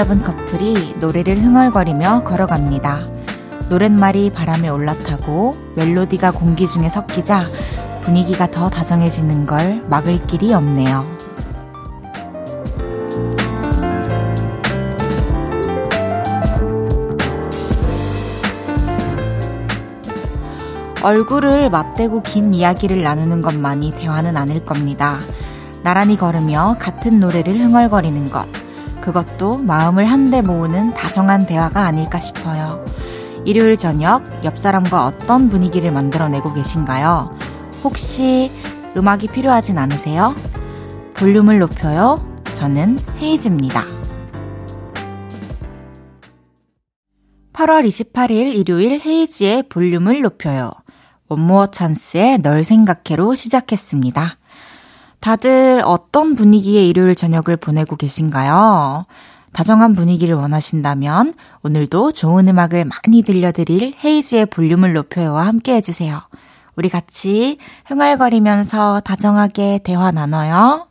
붙잡은 커플이 노래를 흥얼거리며 걸어갑니다. 노랫말이 바람에 올라타고 멜로디가 공기 중에 섞이자 분위기가 더 다정해지는 걸 막을 길이 없네요. 얼굴을 맞대고 긴 이야기를 나누는 것만이 대화는 아닐 겁니다. 나란히 걸으며 같은 노래를 흥얼거리는 것. 그것도 마음을 한데 모으는 다정한 대화가 아닐까 싶어요. 일요일 저녁 옆 사람과 어떤 분위기를 만들어내고 계신가요? 혹시 음악이 필요하진 않으세요? 볼륨을 높여요. 저는 헤이즈입니다. 8월 28일 일요일 헤이지의 볼륨을 높여요. 원모어 찬스의 널 생각해로 시작했습니다. 다들 어떤 분위기의 일요일 저녁을 보내고 계신가요? 다정한 분위기를 원하신다면 오늘도 좋은 음악을 많이 들려드릴 헤이지의 볼륨을 높여요와 함께 해주세요. 우리 같이 흥얼거리면서 다정하게 대화 나눠요.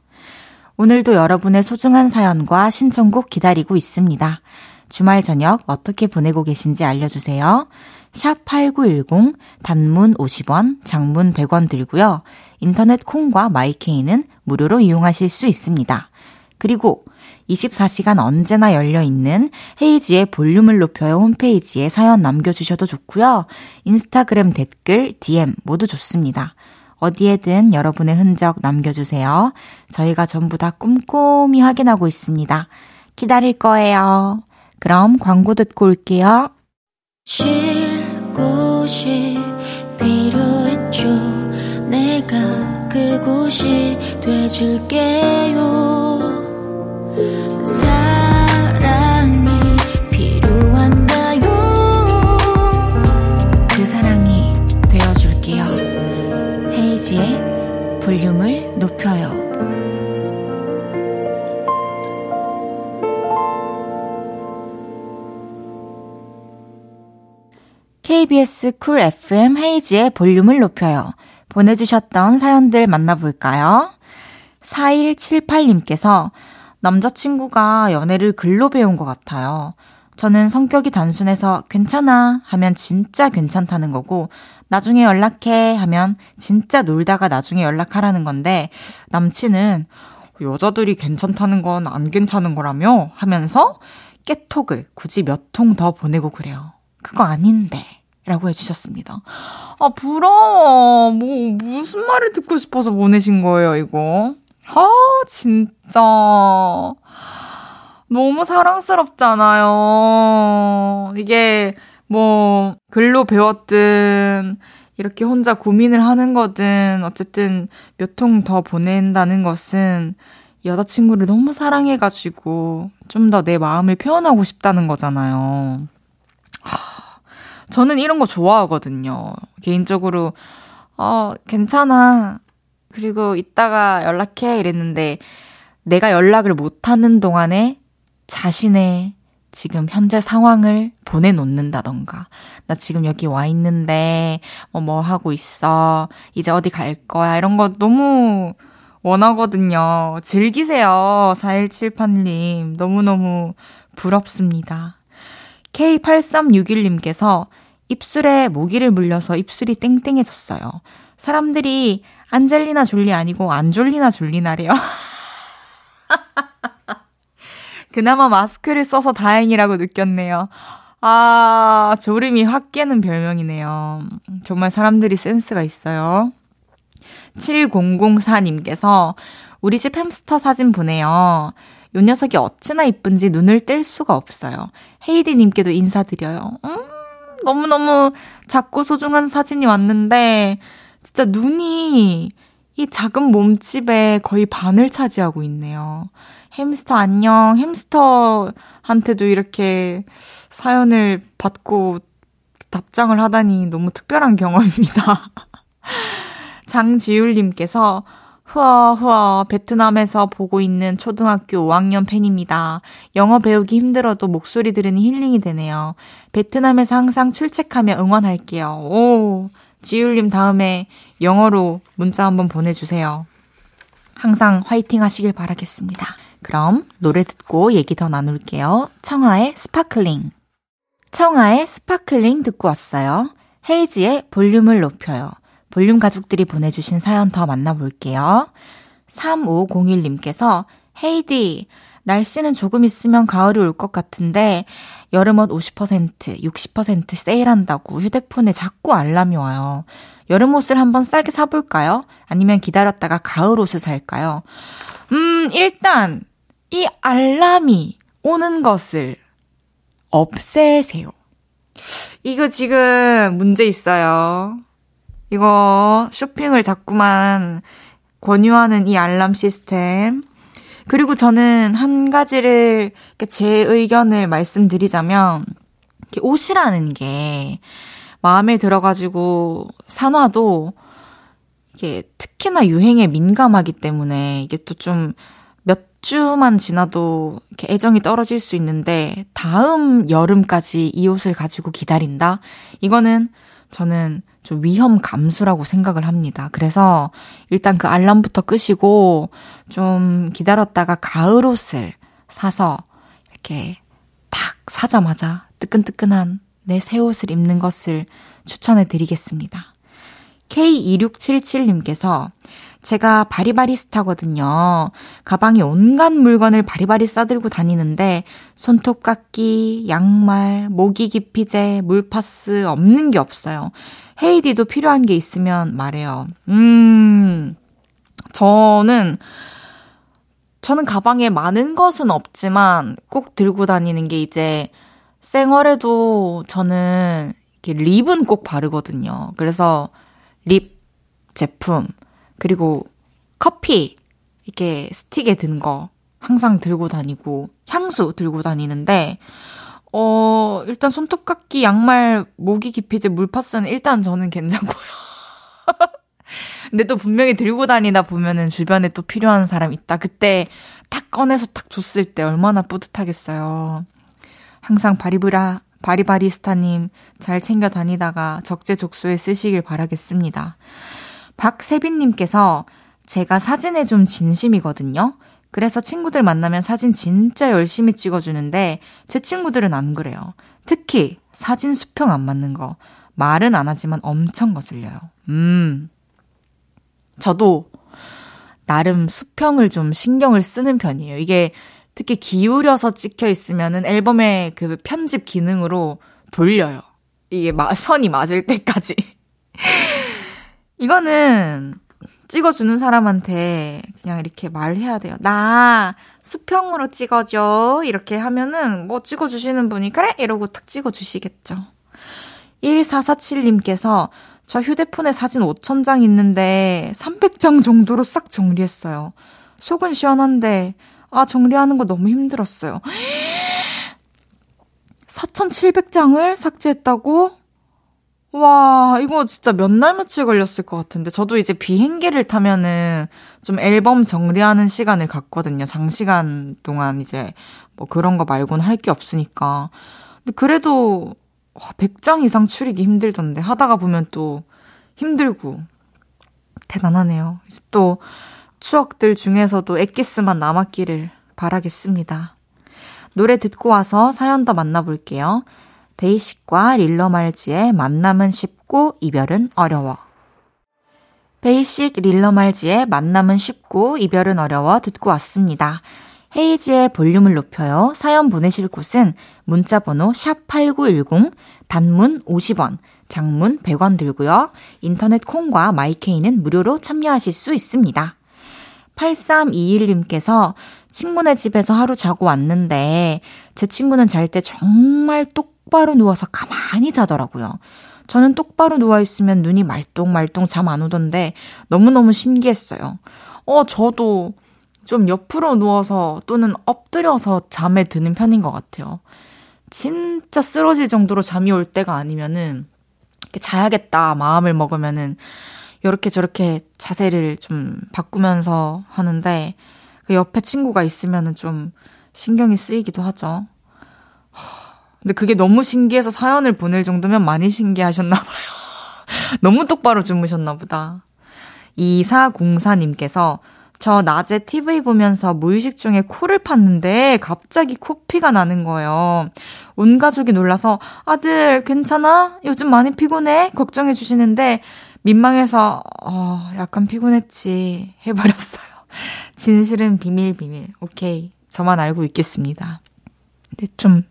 오늘도 여러분의 소중한 사연과 신청곡 기다리고 있습니다. 주말 저녁 어떻게 보내고 계신지 알려주세요. 샵 8910, 단문 50원, 장문 100원 들고요. 인터넷 콩과 마이케이는 무료로 이용하실 수 있습니다. 그리고 24시간 언제나 열려 있는 헤이지의 볼륨을 높여요 홈페이지에 사연 남겨주셔도 좋고요. 인스타그램 댓글, DM 모두 좋습니다. 어디에든 여러분의 흔적 남겨주세요. 저희가 전부 다 꼼꼼히 확인하고 있습니다. 기다릴 거예요. 그럼 광고 듣고 올게요. 쉴 곳이 필요했죠. 내가 그곳이 돼줄게요. 이은지의 볼륨을 높여요. KBS 쿨 FM 헤이지의 볼륨을 높여요. 보내주셨던 사연들 만나볼까요? 4178님께서 남자친구가 연애를 글로 배운 것 같아요. 저는 성격이 단순해서 괜찮아 하면 진짜 괜찮다는 거고 나중에 연락해 하면 진짜 놀다가 나중에 연락하라는 건데 남친은 여자들이 괜찮다는 건 안 괜찮은 거라며 하면서 깨톡을 굳이 몇 통 더 보내고 그래요. 그거 아닌데. 라고 해주셨습니다. 아, 부러워. 뭐, 무슨 말을 듣고 싶어서 보내신 거예요, 이거? 아, 진짜. 너무 사랑스럽잖아요. 이게, 뭐, 글로 배웠든, 이렇게 혼자 고민을 하는 거든, 어쨌든 몇 통 더 보낸다는 것은 여자친구를 너무 사랑해가지고 좀 더 내 마음을 표현하고 싶다는 거잖아요. 하, 저는 이런 거 좋아하거든요. 개인적으로, 어, 괜찮아. 그리고 이따가 연락해. 이랬는데, 내가 연락을 못하는 동안에 자신의 지금 현재 상황을 보내놓는다던가, 나 지금 여기 와 있는데, 뭐, 뭐 하고 있어. 이제 어디 갈 거야. 이런 거 너무 원하거든요. 즐기세요. 4178님. 너무너무 부럽습니다. K8361님께서 입술에 모기를 물려서 입술이 땡땡해졌어요. 사람들이 안젤리나 졸리 아니고 안졸리나 졸리나래요. 그나마 마스크를 써서 다행이라고 느꼈네요. 아, 졸음이 확 깨는 별명이네요. 정말 사람들이 센스가 있어요. 7004님께서 우리 집 햄스터 사진 보내요. 요 녀석이 어찌나 이쁜지 눈을 뗄 수가 없어요. 헤이디님께도 인사드려요. 음, 너무너무 작고 소중한 사진이 왔는데, 진짜 눈이 이 작은 몸집에 거의 반을 차지하고 있네요. 햄스터 안녕. 햄스터한테도 이렇게 사연을 받고 답장을 하다니 너무 특별한 경험입니다. 장지율님께서 후아, 베트남에서 보고 있는 초등학교 5학년 팬입니다. 영어 배우기 힘들어도 목소리 들으니 힐링이 되네요. 베트남에서 항상 출첵하며 응원할게요. 오, 지율님 다음에 영어로 문자 한번 보내주세요. 항상 화이팅 하시길 바라겠습니다. 그럼 노래 듣고 얘기 더 나눌게요. 청하의 Sparkling. 청하의 Sparkling 듣고 왔어요. 헤이즈의 볼륨을 높여요. 볼륨 가족들이 보내주신 사연 더 만나볼게요. 3501님께서 헤이디, 날씨는 조금 있으면 가을이 올 것 같은데 여름옷 50%, 60% 세일한다고 휴대폰에 자꾸 알람이 와요. 여름옷을 한번 싸게 사볼까요? 아니면 기다렸다가 가을옷을 살까요? 음, 일단 이 알람이 오는 것을 없애세요. 이거 지금 문제 있어요. 이거 쇼핑을 자꾸만 권유하는 이 알람 시스템. 그리고 저는 한 가지를 제 의견을 말씀드리자면 옷이라는 게 마음에 들어가지고 산화도 이게 특히나 유행에 민감하기 때문에 이게 또 좀 몇 주만 지나도 이렇게 애정이 떨어질 수 있는데 다음 여름까지 이 옷을 가지고 기다린다? 이거는 저는 좀 위험 감수라고 생각을 합니다. 그래서 일단 그 알람부터 끄시고 좀 기다렸다가 가을 옷을 사서 이렇게 탁 사자마자 뜨끈뜨끈한 내 새 옷을 입는 것을 추천해 드리겠습니다. K2677님께서 제가 바리바리스타거든요. 가방에 온갖 물건을 바리바리 싸들고 다니는데 손톱깎이, 양말, 모기 기피제, 물파스 없는 게 없어요. 헤이디도 필요한 게 있으면 말해요. 음, 저는 저는 가방에 많은 것은 없지만 꼭 들고 다니는 게 이제 생얼에도 저는 이렇게 립은 꼭 바르거든요. 그래서 립 제품 그리고 커피 이렇게 스틱에 든 거 항상 들고 다니고 향수 들고 다니는데 어 일단 손톱깎이 양말 모기 기피제 물파스는 일단 저는 괜찮고요. 근데 또 분명히 들고 다니다 보면은 주변에 또 필요한 사람 있다. 그때 탁 꺼내서 탁 줬을 때 얼마나 뿌듯하겠어요. 항상 바리브라 바리바리스타님 잘 챙겨 다니다가 적재적소에 쓰시길 바라겠습니다. 박세빈님께서 제가 사진에 좀 진심이거든요. 그래서 친구들 만나면 사진 진짜 열심히 찍어주는데 제 친구들은 안 그래요. 특히 사진 수평 안 맞는 거. 말은 안 하지만 엄청 거슬려요. 음. 저도 나름 수평을 좀 신경을 쓰는 편이에요. 이게 특히 기울여서 찍혀 있으면은 앨범의 그 편집 기능으로 돌려요. 이게 선이 맞을 때까지. 이거는 찍어주는 사람한테 그냥 이렇게 말해야 돼요. 나 수평으로 찍어줘. 이렇게 하면은 뭐 찍어주시는 분이 그래? 이러고 탁 찍어주시겠죠. 1447님께서 저 휴대폰에 사진 5천장 있는데 300장 정도로 싹 정리했어요. 속은 시원한데 아 정리하는 거 너무 힘들었어요. 4,700장을 삭제했다고? 와, 이거 진짜 몇 날 며칠 걸렸을 것 같은데. 저도 이제 비행기를 타면은 좀 앨범 정리하는 시간을 갖거든요. 장시간 동안 이제 뭐 그런 거 말고는 할 게 없으니까. 근데 그래도 100장 이상 추리기 힘들던데. 하다가 보면 또 힘들고. 대단하네요. 이제 또 추억들 중에서도 엑기스만 남았기를 바라겠습니다. 노래 듣고 와서 사연 더 만나볼게요. 베이식과 릴러 말지의 만남은 쉽고 이별은 어려워. 베이식 릴러 말지의 만남은 쉽고 이별은 어려워 듣고 왔습니다. 헤이지의 볼륨을 높여요. 사연 보내실 곳은 문자번호 샵8910, 단문 50원, 장문 100원 들고요. 인터넷 콩과 마이케이는 무료로 참여하실 수 있습니다. 8321님께서 친구네 집에서 하루 자고 왔는데 제 친구는 잘 때 정말 똑 똑바로 누워서 가만히 자더라고요. 저는 똑바로 누워있으면 눈이 말똥말똥 잠 안 오던데 너무너무 신기했어요. 어, 저도 좀 옆으로 누워서 또는 엎드려서 잠에 드는 편인 것 같아요. 진짜 쓰러질 정도로 잠이 올 때가 아니면은 자야겠다 마음을 먹으면은 이렇게 저렇게 자세를 좀 바꾸면서 하는데 그 옆에 친구가 있으면은 좀 신경이 쓰이기도 하죠. 근데 그게 너무 신기해서 사연을 보낼 정도면 많이 신기하셨나봐요. 너무 똑바로 주무셨나 보다. 2404님께서 저 낮에 TV 보면서 무의식 중에 코를 팠는데 갑자기 코피가 나는 거예요. 온 가족이 놀라서 아들 괜찮아? 요즘 많이 피곤해? 걱정해 주시는데 민망해서 어, 약간 피곤했지 해버렸어요. 진실은 비밀 비밀. 오케이. 저만 알고 있겠습니다. 근데 좀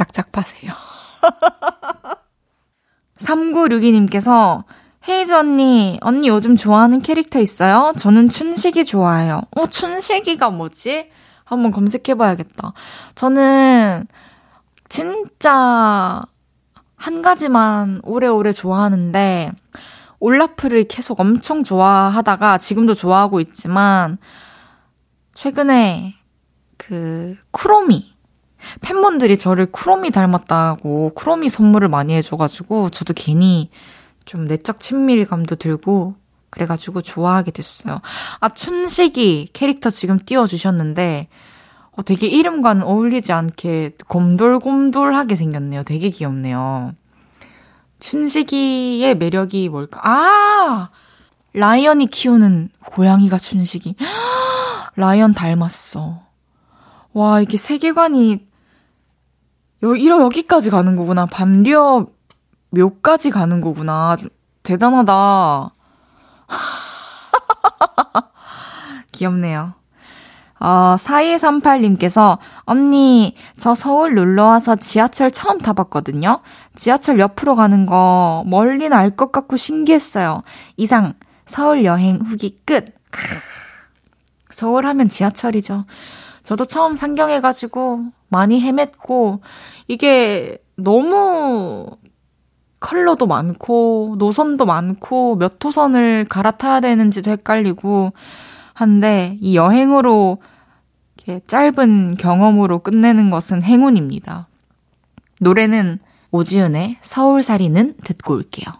작작 파세요. 3962님께서 헤이즈 언니, 언니 요즘 좋아하는 캐릭터 있어요? 저는 춘식이 좋아해요. 어, 춘식이가 뭐지? 한번 검색해봐야겠다. 저는 진짜 한 가지만 오래오래 좋아하는데, 올라프를 계속 엄청 좋아하다가 지금도 좋아하고 있지만, 최근에 그 쿠로미 팬분들이 저를 쿠로미 닮았다고 쿠로미 선물을 많이 해줘가지고 저도 괜히 좀 내적 친밀감도 들고 그래가지고 좋아하게 됐어요. 아 춘식이 캐릭터 지금 띄워주셨는데 어, 되게 이름과는 어울리지 않게 곰돌곰돌하게 생겼네요. 되게 귀엽네요. 춘식이의 매력이 뭘까? 아! 라이언이 키우는 고양이가 춘식이. 라이언 닮았어. 와, 이게 세계관이 여, 이러 여기까지 가는 거구나. 반려 묘까지 가는 거구나. 대단하다. 귀엽네요. 어, 4238님께서, 언니, 저 서울 놀러와서 지하철 처음 타봤거든요? 지하철 옆으로 가는 거 멀리는 알 것 같고 신기했어요. 이상, 서울 여행 후기 끝. 서울 하면 지하철이죠. 저도 처음 상경해가지고 많이 헤맸고, 이게 너무 컬러도 많고, 노선도 많고, 몇 호선을 갈아타야 되는지도 헷갈리고, 한데, 이 여행으로 이렇게 짧은 경험으로 끝내는 것은 행운입니다. 노래는 오지은의 서울살이는 듣고 올게요.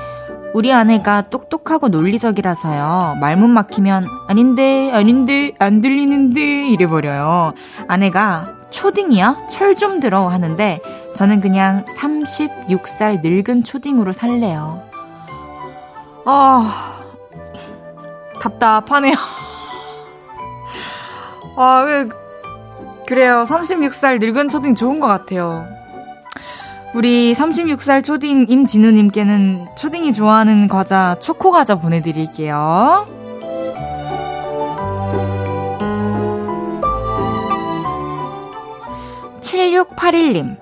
우리 아내가 똑똑하고 논리적이라서요. 말문 막히면 아닌데, 아닌데, 안 들리는데 이래버려요. 아내가 초딩이야? 철 좀 들어 하는데 저는 그냥 36살 늙은 초딩으로 살래요. 아, 답답하네요. 아, 왜, 그래요. 36살 늙은 초딩 좋은 것 같아요. 우리 36살 초딩 임진우님께는 초딩이 좋아하는 과자 초코 과자 보내드릴게요. 7681님,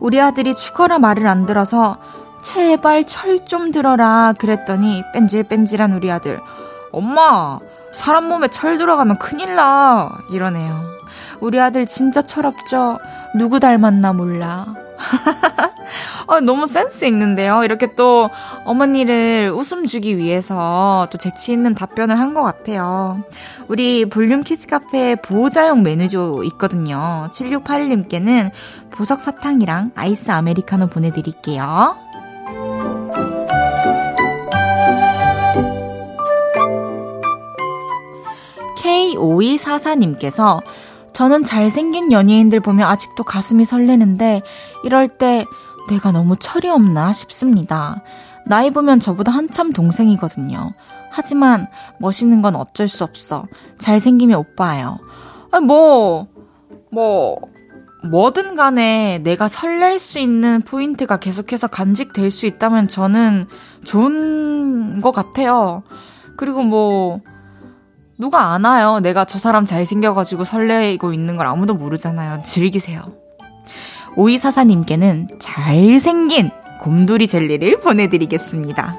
우리 아들이 죽어라 말을 안 들어서 제발 철 좀 들어라 그랬더니 뺀질뺀질한 우리 아들, 엄마, 사람 몸에 철 들어가면 큰일 나. 이러네요. 우리 아들 진짜 철없죠? 누구 닮았나 몰라. 어, 너무 센스 있는데요. 이렇게 또 어머니를 웃음 주기 위해서 또 재치 있는 답변을 한 것 같아요. 우리 볼륨 키즈 카페 보호자용 메뉴도 있거든요. 7681님께는 보석 사탕이랑 아이스 아메리카노 보내드릴게요. K5244님께서 저는 잘생긴 연예인들 보면 아직도 가슴이 설레는데 이럴 때 내가 너무 철이 없나 싶습니다. 나이 보면 저보다 한참 동생이거든요. 하지만 멋있는 건 어쩔 수 없어. 잘생기면 오빠예요. 아, 뭐, 뭐, 뭐든 간에 내가 설렐 수 있는 포인트가 계속해서 간직될 수 있다면 저는 좋은 것 같아요. 그리고 뭐, 누가 아나요? 내가 저 사람 잘생겨가지고 설레고 있는 걸 아무도 모르잖아요. 즐기세요. 오이사사님께는 잘생긴 곰돌이 젤리를 보내드리겠습니다.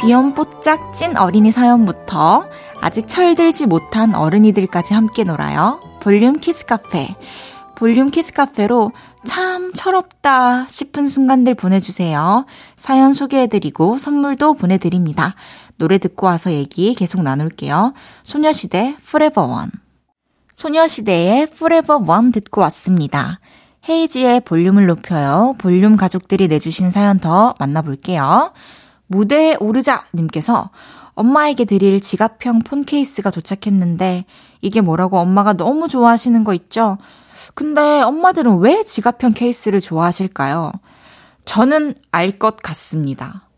귀염뽀짝 찐 어린이 사연부터 아직 철들지 못한 어른이들까지 함께 놀아요. 볼륨 키즈 카페. 볼륨 키즈 카페로 참 철없다 싶은 순간들 보내주세요. 사연 소개해드리고 선물도 보내드립니다. 노래 듣고 와서 얘기 계속 나눌게요. 소녀시대 Forever One. 소녀시대의 Forever One 듣고 왔습니다. 헤이즈의 볼륨을 높여요. 볼륨 가족들이 보내주신 사연 더 만나볼게요. 무대에 오르자 님께서 엄마에게 드릴 지갑형 폰 케이스가 도착했는데 이게 뭐라고 엄마가 너무 좋아하시는 거 있죠? 근데 엄마들은 왜 지갑형 케이스를 좋아하실까요? 저는 알 것 같습니다.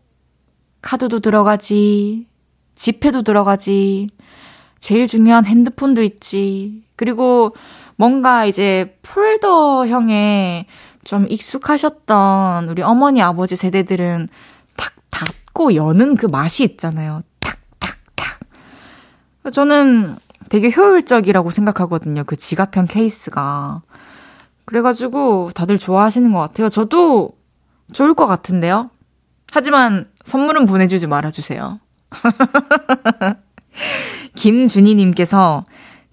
카드도 들어가지, 지폐도 들어가지, 제일 중요한 핸드폰도 있지, 그리고 뭔가 이제 폴더형에 좀 익숙하셨던 우리 어머니 아버지 세대들은 탁 닫고 여는 그 맛이 있잖아요. 탁, 탁, 탁. 저는 되게 효율적이라고 생각하거든요. 그 지갑형 케이스가. 그래가지고 다들 좋아하시는 것 같아요. 저도 좋을 것 같은데요. 하지만 선물은 보내주지 말아주세요. 김준희님께서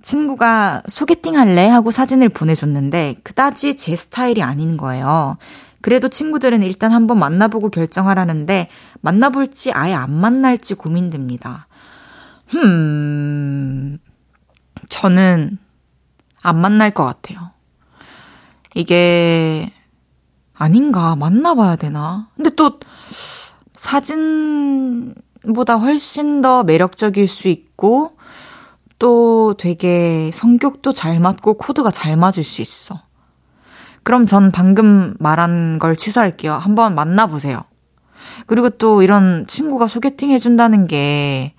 친구가 소개팅 할래? 하고 사진을 보내줬는데 그다지 제 스타일이 아닌 거예요. 그래도 친구들은 일단 한번 만나보고 결정하라는데 만나볼지 아예 안 만날지 고민됩니다. 흠, 저는 안 만날 것 같아요. 이게 아닌가 만나 봐야 되나? 근데 또 사진보다 훨씬 더 매력적일 수 있고 또 되게 성격도 잘 맞고 코드가 잘 맞을 수 있어. 그럼 전 방금 말한 걸 취소할게요. 한번 만나보세요. 그리고 또 이런 친구가 소개팅 해준다는 게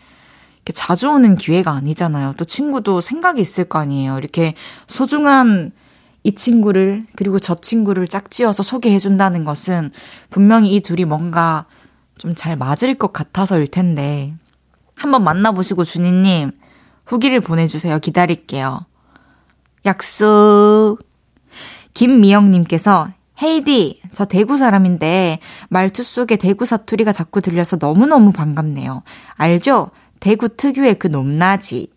자주 오는 기회가 아니잖아요. 또 친구도 생각이 있을 거 아니에요. 이렇게 소중한 이 친구를 그리고 저 친구를 짝지어서 소개해 준다는 것은 분명히 이 둘이 뭔가 좀 잘 맞을 것 같아서일 텐데 한번 만나보시고 준이님 후기를 보내주세요. 기다릴게요. 약속. 김미영님께서 헤이디, 저 대구 사람인데 말투 속에 대구 사투리가 자꾸 들려서 너무너무 반갑네요. 알죠? 대구 특유의 그 높낮이.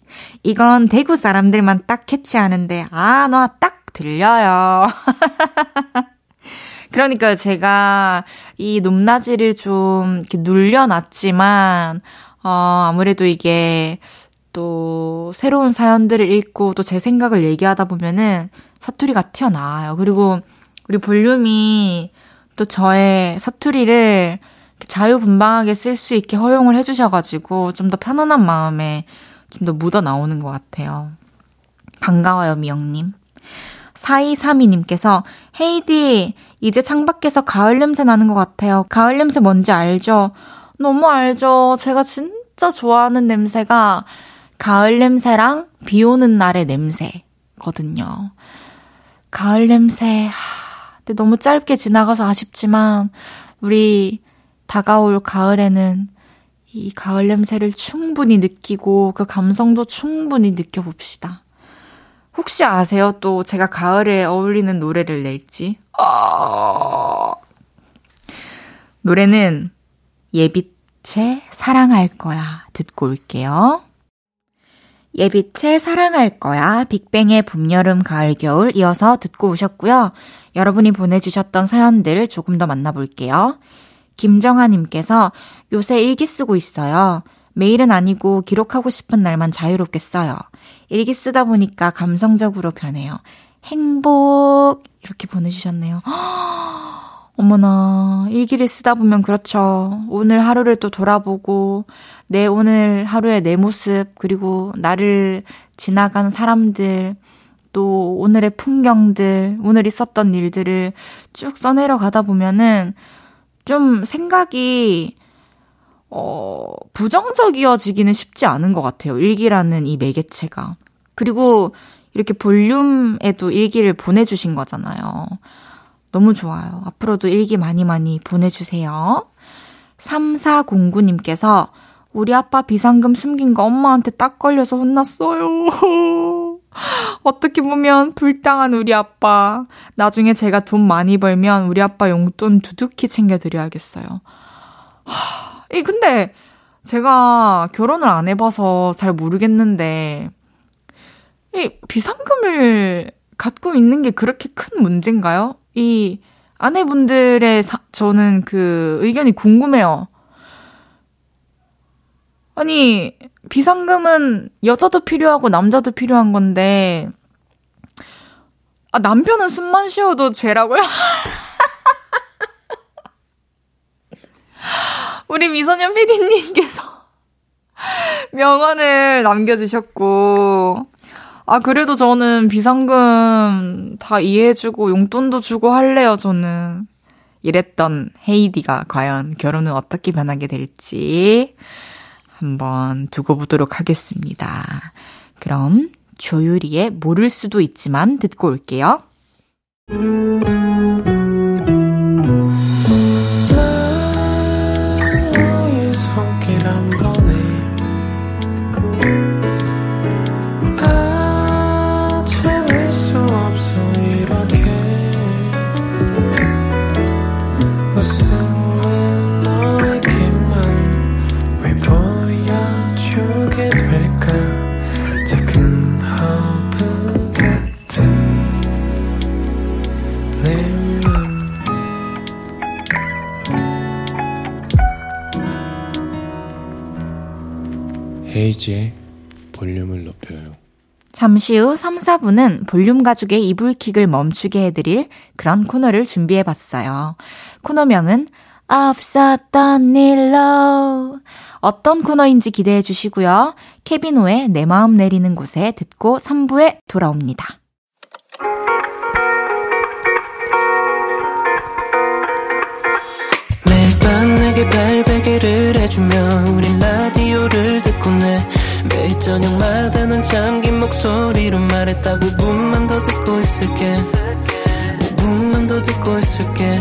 이건 대구 사람들만 딱 캐치하는데, 아, 너 딱 들려요. 그러니까 제가 이 높낮이를 좀 이렇게 눌려놨지만, 어, 아무래도 이게 또 새로운 사연들을 읽고 또 제 생각을 얘기하다 보면은 사투리가 튀어나와요. 그리고 우리 볼륨이 또 저의 사투리를 자유분방하게 쓸 수 있게 허용을 해주셔가지고 좀 더 편안한 마음에 좀 더 묻어 나오는 것 같아요. 반가워요, 미영님. 4232님께서 헤이디, 이제 창밖에서 가을 냄새 나는 것 같아요. 가을 냄새 뭔지 알죠? 너무 알죠. 제가 진짜 좋아하는 냄새가 가을 냄새랑 비 오는 날의 냄새거든요. 가을 냄새, 하, 근데 너무 짧게 지나가서 아쉽지만, 우리 다가올 가을에는 이 가을 냄새를 충분히 느끼고 그 감성도 충분히 느껴봅시다. 혹시 아세요? 또 제가 가을에 어울리는 노래를 낼지? 어... 노래는 예빛의 사랑할 거야 듣고 올게요. 예빛의 사랑할 거야, 빅뱅의 봄, 여름, 가을, 겨울 이어서 듣고 오셨고요. 여러분이 보내주셨던 사연들 조금 더 만나볼게요. 김정아님께서 요새 일기 쓰고 있어요. 매일은 아니고 기록하고 싶은 날만 자유롭게 써요. 일기 쓰다 보니까 감성적으로 변해요. 행복! 이렇게 보내주셨네요. 어머나, 일기를 쓰다 보면 그렇죠. 오늘 하루를 또 돌아보고, 내 오늘 하루의 내 모습, 그리고 나를 지나간 사람들, 또 오늘의 풍경들, 오늘 있었던 일들을 쭉 써내려 가다 보면은 좀 생각이, 어, 부정적이어지기는 쉽지 않은 것 같아요. 일기라는 이 매개체가. 그리고 이렇게 볼륨에도 일기를 보내주신 거잖아요. 너무 좋아요. 앞으로도 일기 많이 많이 보내주세요. 3409님께서 우리 아빠 비상금 숨긴 거 엄마한테 딱 걸려서 혼났어요. 어떻게 보면 불당한 우리 아빠. 나중에 제가 돈 많이 벌면 우리 아빠 용돈 두둑히 챙겨드려야겠어요. 하, 이 근데 제가 결혼을 안 해봐서 잘 모르겠는데, 이 비상금을 갖고 있는 게 그렇게 큰 문제인가요? 이 아내분들의 사, 저는 그 의견이 궁금해요. 아니, 비상금은 여자도 필요하고 남자도 필요한 건데, 아, 남편은 숨만 쉬어도 죄라고요? 우리 미소년 PD님께서 명언을 남겨주셨고, 아, 그래도 저는 비상금 다 이해해주고 용돈도 주고 할래요, 저는. 이랬던 헤이디가 과연 결혼은 어떻게 변하게 될지 한번 두고 보도록 하겠습니다. 그럼 조유리의 모를 수도 있지만 듣고 올게요. 헤이지의 볼륨을 높여요. 잠시 후 3, 4분은 볼륨 가족의 이불킥을 멈추게 해드릴 그런 코너를 준비해봤어요. 코너명은 없었던 일로 어떤 코너인지 기대해 주시고요. 케비노의 내 마음 내리는 곳에 듣고 3부에 돌아옵니다. 매일 밤 내게 발베개를 해주며 우린 라디오를 듣 고내 매일 저녁마다 넌 잠긴 목소리로 말했다 5분만 더 듣고 있을게. 5분만 더 듣고 있을게.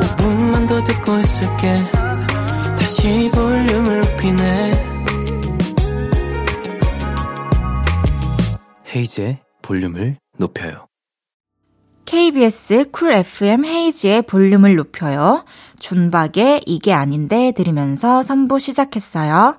5분만 더 듣고 있을게. 다시 볼륨을 높이네. 헤이즈의 볼륨을 높여요. KBS 쿨 FM 헤이즈의 볼륨을 높여요. 존박의 이게 아닌데 들으면서 3부 시작했어요.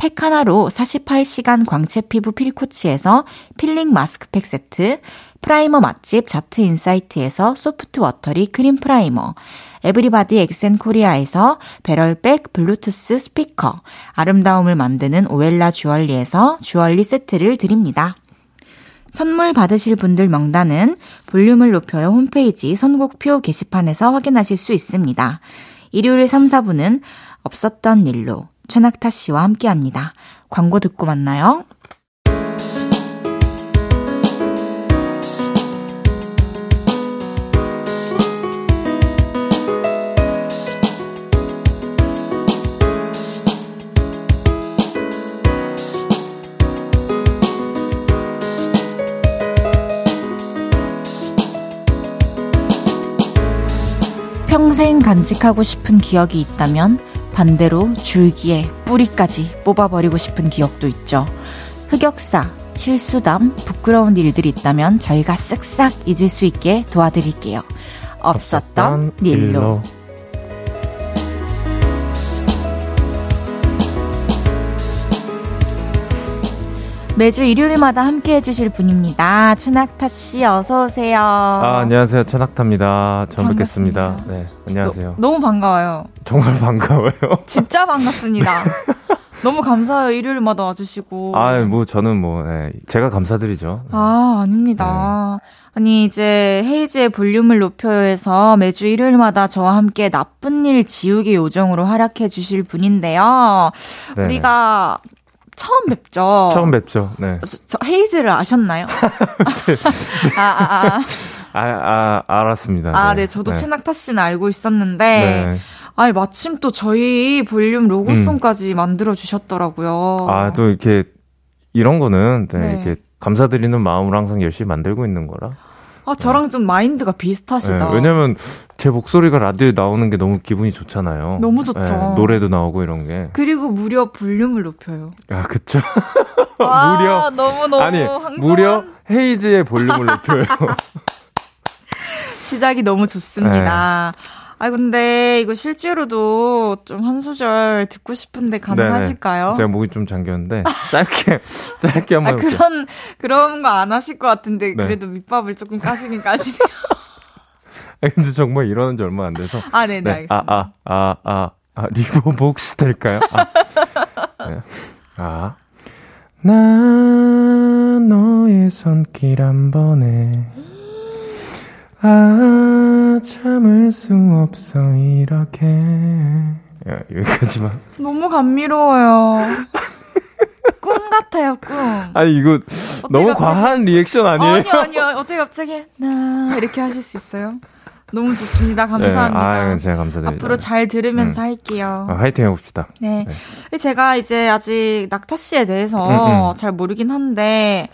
팩 하나로 48시간 광채 피부 필코치에서 필링 마스크팩 세트, 프라이머 맛집 자트인사이트에서 소프트 워터리 크림 프라이머, 에브리바디 엑센 코리아에서 배럴백 블루투스 스피커, 아름다움을 만드는 오엘라 주얼리에서 주얼리 세트를 드립니다. 선물 받으실 분들 명단은 볼륨을 높여요 홈페이지 선곡표 게시판에서 확인하실 수 있습니다. 일요일 3, 4분은 없었던 일로 최낙타 씨와 함께 합니다. 광고 듣고 만나요. 평생 간직하고 싶은 기억이 있다면 반대로 줄기에 뿌리까지 뽑아버리고 싶은 기억도 있죠. 흑역사, 실수담, 부끄러운 일들이 있다면 저희가 쓱싹 잊을 수 있게 도와드릴게요. 없었던 일로. 매주 일요일마다 함께 해주실 분입니다. 최낙타 씨, 어서오세요. 아, 안녕하세요. 최낙타입니다. 처음 뵙겠습니다. 네, 안녕하세요. 너, 무 반가워요. 정말 반가워요. 진짜 반갑습니다. 너무 감사해요. 일요일마다 와주시고. 아, 뭐, 저는 뭐, 네, 제가 감사드리죠. 아, 아닙니다. 네. 아니, 이제 헤이즈의 볼륨을 높여요에서 매주 일요일마다 저와 함께 나쁜 일 지우기 요정으로 활약해 주실 분인데요. 네 우리가 처음 뵙죠. 처음 뵙죠. 네. 저, 저 헤이즈를 아셨나요? 네. 아, 아, 아. 아, 아, 알았습니다. 아, 네. 네 저도 네. 최낙타 씨는 알고 있었는데. 네. 아니, 마침 또 저희 볼륨 로고송까지 음. 만들어 주셨더라고요. 아, 또 이렇게 이런 거는 네, 네. 이렇게 감사드리는 마음으로 항상 열심히 만들고 있는 거라. 아, 저랑 네. 좀 마인드가 비슷하시다. 네, 왜냐면 제 목소리가 라디오에 나오는 게 너무 기분이 좋잖아요. 너무 좋죠. 네, 노래도 나오고 이런 게. 그리고 무려 볼륨을 높여요. 아, 그쵸. 와, 무려. 너무너무. 아니, 항상... 무려 헤이즈의 볼륨을 높여요. 시작이 너무 좋습니다. 네. 아 근데 이거 실제로도 좀 한 소절 듣고 싶은데 가능하실까요? 네네. 제가 목이 좀 잠겼는데 짧게 짧게 한번 아, 그런 그런 거 안 하실 것 같은데 네. 그래도 밑밥을 조금 까시긴 까시네요. 아 근데 정말 이러는 지 얼마 안 돼서 아 네네 네. 알겠습니다. 아아아아 아, 아, 아, 혹시 될까요? 아. 네. 아. 나 너의 손길 한 번에 아, 참을 수 없어, 이렇게. 야, 여기까지만. 너무 감미로워요. 꿈 같아요, 꿈. 아니, 이거 너무 갑자기... 과한 리액션 아니에요? 아니요, 아니요. 어떻게 갑자기, 나, 이렇게 하실 수 있어요? 너무 좋습니다. 감사합니다. 네, 아, 제가 감사드립니다. 앞으로 잘 들으면서 음. 할게요. 아, 화이팅 해봅시다. 네. 네. 제가 이제 아직 낙타 씨에 대해서 음, 음. 잘 모르긴 한데,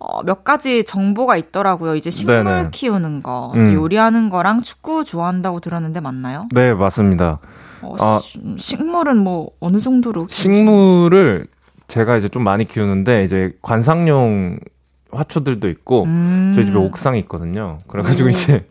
어, 몇 가지 정보가 있더라고요. 이제 식물 네네. 키우는 거, 음. 요리하는 거랑 축구 좋아한다고 들었는데 맞나요? 네, 맞습니다. 어, 아, 식물은 뭐 어느 정도로 식물을 제가 이제 좀 많이 키우는데 이제 관상용 화초들도 있고 음. 저희 집에 옥상이 있거든요. 그래가지고 오. 이제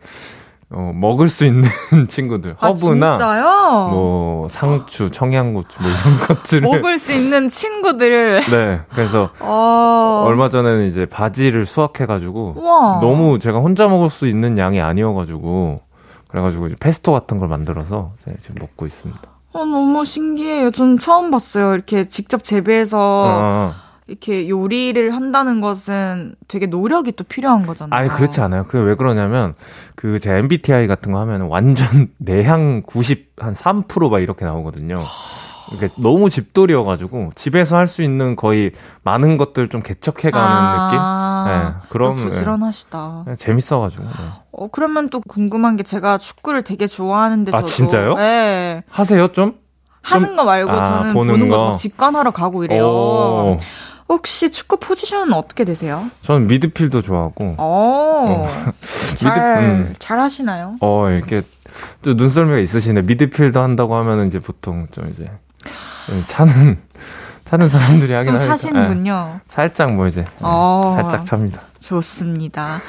어, 먹을 수 있는 친구들. 아, 허브나 진짜요? 뭐 상추, 청양고추 뭐 이런 것들을 먹을 수 있는 친구들. 네. 그래서 어... 얼마 전에는 이제 바지를 수확해 가지고 너무 제가 혼자 먹을 수 있는 양이 아니어 가지고 그래 가지고 이제 페스토 같은 걸 만들어서 지금 먹고 있습니다. 어, 너무 신기해요. 전 처음 봤어요. 이렇게 직접 재배해서 아. 이렇게 요리를 한다는 것은 되게 노력이 또 필요한 거잖아요. 아니, 그렇지 않아요. 그게 왜 그러냐면, 그, 제 MBTI 같은 거 하면 완전 내향 90, 한 3%막 이렇게 나오거든요. 이게 너무 집돌이여가지고, 집에서 할 수 있는 거의 많은 것들 좀 개척해가는 아~ 느낌? 네, 그럼. 부지런하시다. 네, 재밌어가지고. 네. 어, 그러면 또 궁금한 게 제가 축구를 되게 좋아하는데, 아, 진짜요? 네. 하세요, 좀? 하는 거 말고 아, 저는 보는, 보는 거 직관하러 가고 이래요. 오. 혹시 축구 포지션은 어떻게 되세요? 저는 미드필더 좋아하고. 어. 잘, 음. 잘 하시나요? 어, 이렇게 또 눈썰미가 있으시네. 미드필더 한다고 하면은 이제 보통 좀 이제 차는 차는 사람들이 하긴 하니까. 사시는군요. 네. 살짝 뭐 이제 어. 살짝 찹니다. 좋습니다.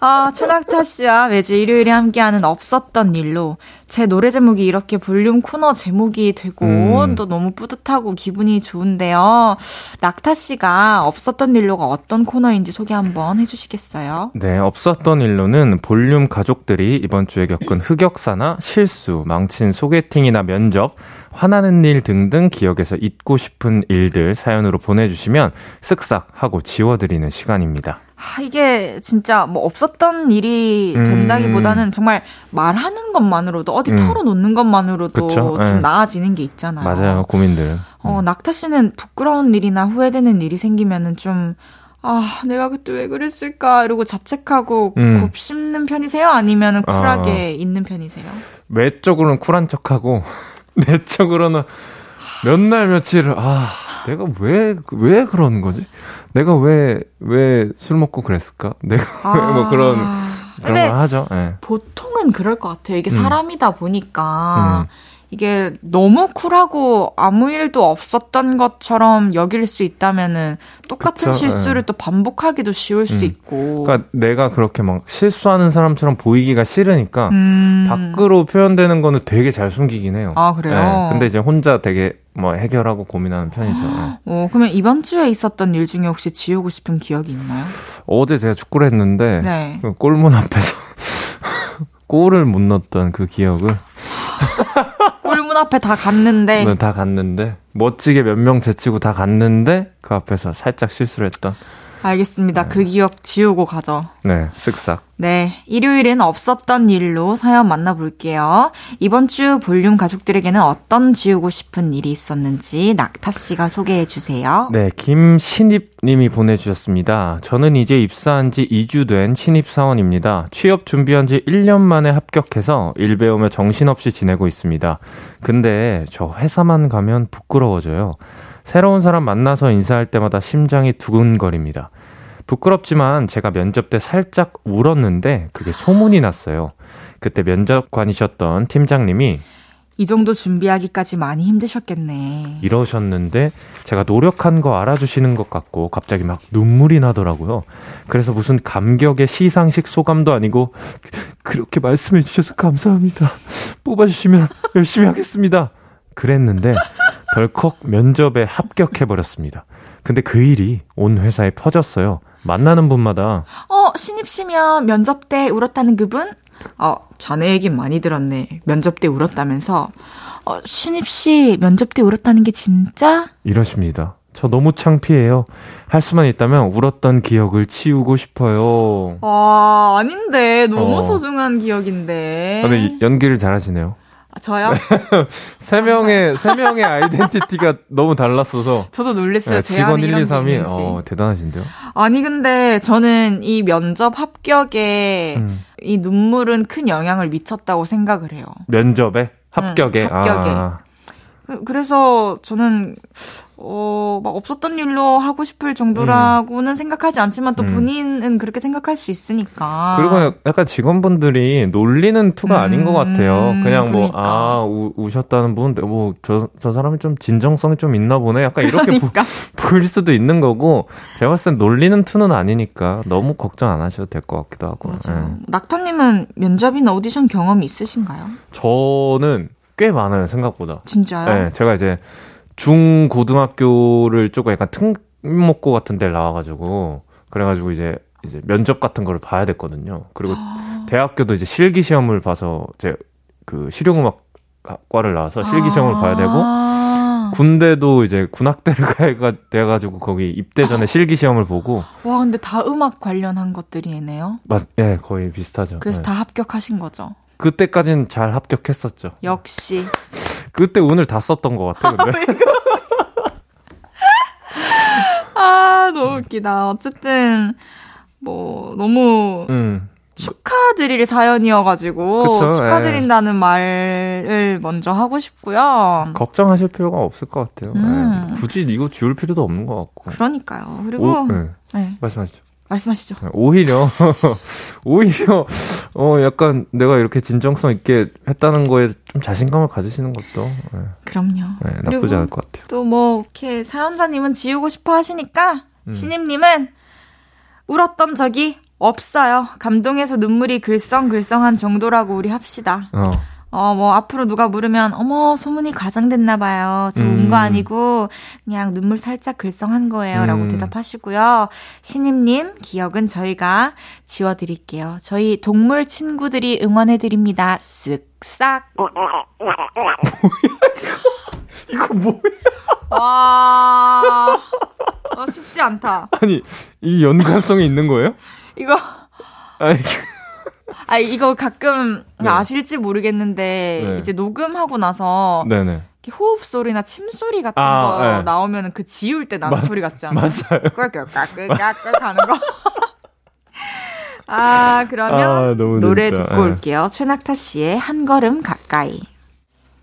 아, 최낙타 씨와 매주 일요일에 함께하는 없었던 일로 제 노래 제목이 이렇게 볼륨 코너 제목이 되고 음. 또 너무 뿌듯하고 기분이 좋은데요. 낙타 씨가 없었던 일로가 어떤 코너인지 소개 한번 해주시겠어요? 네, 없었던 일로는 볼륨 가족들이 이번 주에 겪은 흑역사나 실수, 망친 소개팅이나 면접, 화나는 일 등등 기억에서 잊고 싶은 일들 사연으로 보내주시면 쓱싹 하고 지워드리는 시간입니다. 아, 이게 진짜 뭐 없었던 일이 음. 된다기보다는 정말 말하는 것만으로도 어디 음. 털어놓는 것만으로도 그쵸? 좀 네. 나아지는 게 있잖아요. 맞아요, 고민들. 어, 음. 낙타 씨는 부끄러운 일이나 후회되는 일이 생기면은 좀 아, 내가 그때 왜 그랬을까? 이러고 자책하고 음. 곱씹는 편이세요? 아니면은 쿨하게 어. 있는 편이세요? 외적으로는 쿨한 척하고 내적으로는 몇 날 며칠을 아 내가 왜, 왜 그러는 거지? 내가 왜, 왜 술 먹고 그랬을까? 내가 아, 왜뭐 그런, 그런 걸 하죠. 네. 보통은 그럴 것 같아요. 이게 음. 사람이다 보니까, 음. 이게 너무 쿨하고 아무 일도 없었던 것처럼 여길 수 있다면은 똑같은 그쵸, 실수를 네. 또 반복하기도 쉬울 음. 수 있고. 그러니까 내가 그렇게 막 실수하는 사람처럼 보이기가 싫으니까 음. 밖으로 표현되는 거는 되게 잘 숨기긴 해요. 아 그래요? 네. 근데 이제 혼자 되게 뭐 해결하고 고민하는 편이죠. 네. 어, 그러면 이번 주에 있었던 일 중에 혹시 지우고 싶은 기억이 있나요? 어제 제가 축구를 했는데 네. 그 골문 앞에서 골을 못 넣었던 그 기억을 골문 앞에 다 갔는데. 네, 다 갔는데. 멋지게 몇 명 제치고 다 갔는데 그 앞에서 살짝 실수를 했던 알겠습니다. 네. 그 기억 지우고 가죠. 네, 쓱싹. 네, 일요일엔 없었던 일로 사연 만나볼게요. 이번 주 볼륨 가족들에게는 어떤 지우고 싶은 일이 있었는지 낙타 씨가 소개해 주세요. 네, 김신입 님이 보내주셨습니다. 저는 이제 입사한 지 2주 된 신입사원입니다. 취업 준비한 지 1년 만에 합격해서 일 배우며 정신없이 지내고 있습니다. 근데 저 회사만 가면 부끄러워져요. 새로운 사람 만나서 인사할 때마다 심장이 두근거립니다. 부끄럽지만 제가 면접 때 살짝 울었는데 그게 소문이 났어요. 그때 면접관이셨던 팀장님이 이 정도 준비하기까지 많이 힘드셨겠네. 이러셨는데 제가 노력한 거 알아주시는 것 같고 갑자기 막 눈물이 나더라고요. 그래서 무슨 감격의 시상식 소감도 아니고 그렇게 말씀해 주셔서 감사합니다. 뽑아주시면 열심히 하겠습니다. 그랬는데 덜컥 면접에 합격해버렸습니다. 근데 그 일이 온 회사에 퍼졌어요. 만나는 분마다 어 신입시면 면접 때 울었다는 그분? 어 자네 얘긴 많이 들었네. 면접 때 울었다면서 어 신입씨 면접 때 울었다는 게 진짜? 이러십니다. 저 너무 창피해요. 할 수만 있다면 울었던 기억을 치우고 싶어요. 와 아닌데 너무 어. 소중한 기억인데. 아, 근데 연기를 잘하시네요. 아, 저요? 세 명의 세 명의 아이덴티티가 너무 달랐어서 저도 놀랐어요. 네, 직원 1, 2, 3이 어, 대단하신데요. 아니 근데 저는 이 면접 합격에 음. 이 눈물은 큰 영향을 미쳤다고 생각을 해요. 면접에 합격에 응, 합격에. 아. 그, 그래서 저는 어, 막 없었던 일로 하고 싶을 정도라고는 음. 생각하지 않지만 또 음. 본인은 그렇게 생각할 수 있으니까. 그리고 약간 직원분들이 놀리는 투가 음. 아닌 것 같아요. 그냥 뭐, 그러니까. 뭐, 아, 우, 우셨다는 분, 뭐, 저, 저 사람이 좀 진정성이 좀 있나 보네. 약간 이렇게 그러니까. 보, 보일 수도 있는 거고, 제가 봤을 땐 놀리는 투는 아니니까 너무 걱정 안 하셔도 될 것 같기도 하고. 맞아요. 네. 낙타님은 면접이나 오디션 경험이 있으신가요? 저는 꽤 많아요, 생각보다. 진짜요? 네, 제가 이제 중 고등학교를 조금 약간 특목고 같은 데를 나와가지고 그래가지고 이제 이제 면접 같은 거를 봐야 됐거든요. 그리고 아... 대학교도 이제 실기 시험을 봐서 이제 그 실용음악과를 나와서 실기 시험을 아... 봐야 되고 아. 군대도 이제 군악대를 가야 돼가지고 거기 입대 전에 실기 시험을 보고 와 근데 다 음악 관련한 것들이네요. 맞, 예, 네, 거의 비슷하죠. 그래서 네. 다 합격하신 거죠. 그때까진 잘 합격했었죠. 역시. 그때 운을 다 썼던 것 같아, 근데. 아, 너무 웃기다. 어쨌든, 뭐, 너무, 음. 축하드릴 사연이어가지고, 그쵸, 축하드린다는 에. 말을 먼저 하고 싶고요. 걱정하실 필요가 없을 것 같아요. 음. 굳이 이거 지울 필요도 없는 것 같고. 그러니까요. 그리고, 오, 네. 네. 말씀하시죠. 말씀하시죠. 네, 오히려, 오히려, 어, 약간 내가 이렇게 진정성 있게 했다는 거에 좀 자신감을 가지시는 것도. 네. 그럼요. 네, 나쁘지 않을 것 같아요. 또 뭐, 이렇게 사연자님은 지우고 싶어 하시니까, 음. 신임님은 울었던 적이 없어요. 감동해서 눈물이 글썽글썽한 정도라고 우리 합시다. 어. 어, 뭐, 앞으로 누가 물으면, 어머, 소문이 과장됐나봐요. 저 온거 음. 아니고, 그냥 눈물 살짝 글썽한 거예요. 라고 음. 대답하시고요. 신임님, 기억은 저희가 지워드릴게요. 저희 동물 친구들이 응원해드립니다. 쓱싹. 뭐야, 이거 뭐야? 와. 어, 쉽지 않다. 아니, 이 연관성이 있는 거예요? 이거. 아니, 아 이거 가끔 네. 아실지 모르겠는데 네. 이제 녹음하고 나서 네네. 호흡 소리나 침 소리 같은 아, 거 네. 나오면은 그 지울 때 나는 마, 소리 같지 않아요? 맞아요. 꿀꿀꿀꿀꿀꿀 하는 거. 아 그러면 아, 노래 듣고 네. 올게요. 최낙타 씨의 한 걸음 가까이.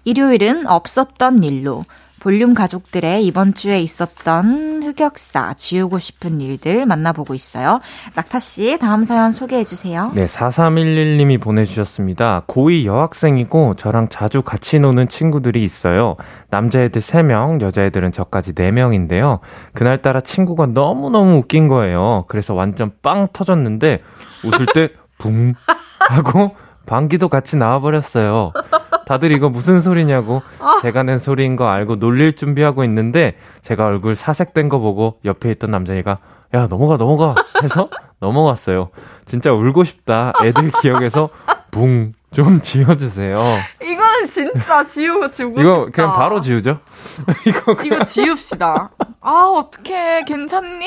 일요일은 없었던 일로 볼륨 가족들의 이번 주에 있었던 흑역사, 지우고 싶은 일들 만나보고 있어요. 낙타씨, 다음 사연 소개해주세요. 네, 4311님이 보내주셨습니다. 고2 여학생이고 저랑 자주 같이 노는 친구들이 있어요. 남자애들 3명, 여자애들은 저까지 4명인데요. 그날따라 친구가 너무너무 웃긴 거예요. 그래서 완전 빵 터졌는데 웃을 때 붕 하고 방귀도 같이 나와버렸어요. 다들 이거 무슨 소리냐고 제가 낸 소리인 거 알고 놀릴 준비하고 있는데 제가 얼굴 사색된 거 보고 옆에 있던 남자애가 야 넘어가 넘어가 해서 넘어갔어요. 진짜 울고 싶다. 애들 기억에서 붕 좀 지워주세요. 이거 는 진짜 지우고 지우고 이거 싶다. 그냥 바로 지우죠? 이거 이거 지웁시다. 아, 어떡해. 괜찮니?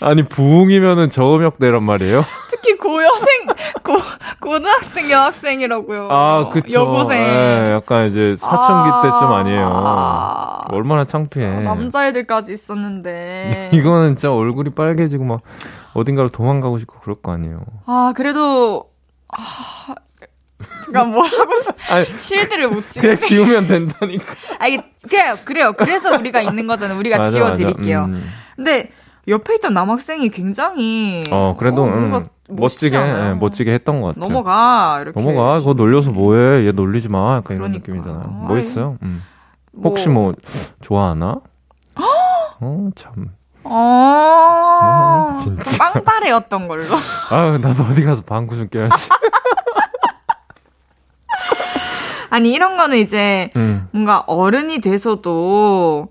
아니 부흥이면은 저음역대란 말이에요. 특히 고여생, 고, 고등학생, 여학생이라고요. 아 그쵸. 여고생. 예, 약간 이제 사춘기 아, 때쯤 아니에요. 아, 얼마나 창피해. 남자애들까지 있었는데. 이거는 진짜 얼굴이 빨개지고 막 어딘가로 도망가고 싶고 그럴 거 아니에요. 아, 그래도, 아, 제가 뭐라고, 아니 실드를 못 치고. 그냥 지우면 된다니까. 아, 이게, 그래요, 그래요. 그래서 우리가 있는 거잖아요. 우리가 맞아, 지워드릴게요. 맞아. 음. 근데, 옆에 있던 남학생이 굉장히. 어 그래도 음, 뭔가 멋지게. 예, 멋지게 했던 것 같아요. 넘어가, 이렇게. 넘어가. 그거 놀려서 뭐해? 얘 놀리지 마. 약간 이런 그러니까. 느낌이잖아요. 아이, 멋있어요. 음. 혹시 뭐 좋아하나? 어 참. 어, 음, 진짜. 좀 빵빠레였던 걸로. 아 나도 어디 가서 방구 좀 껴야지. 아니, 이런 거는 이제 음. 뭔가 어른이 돼서도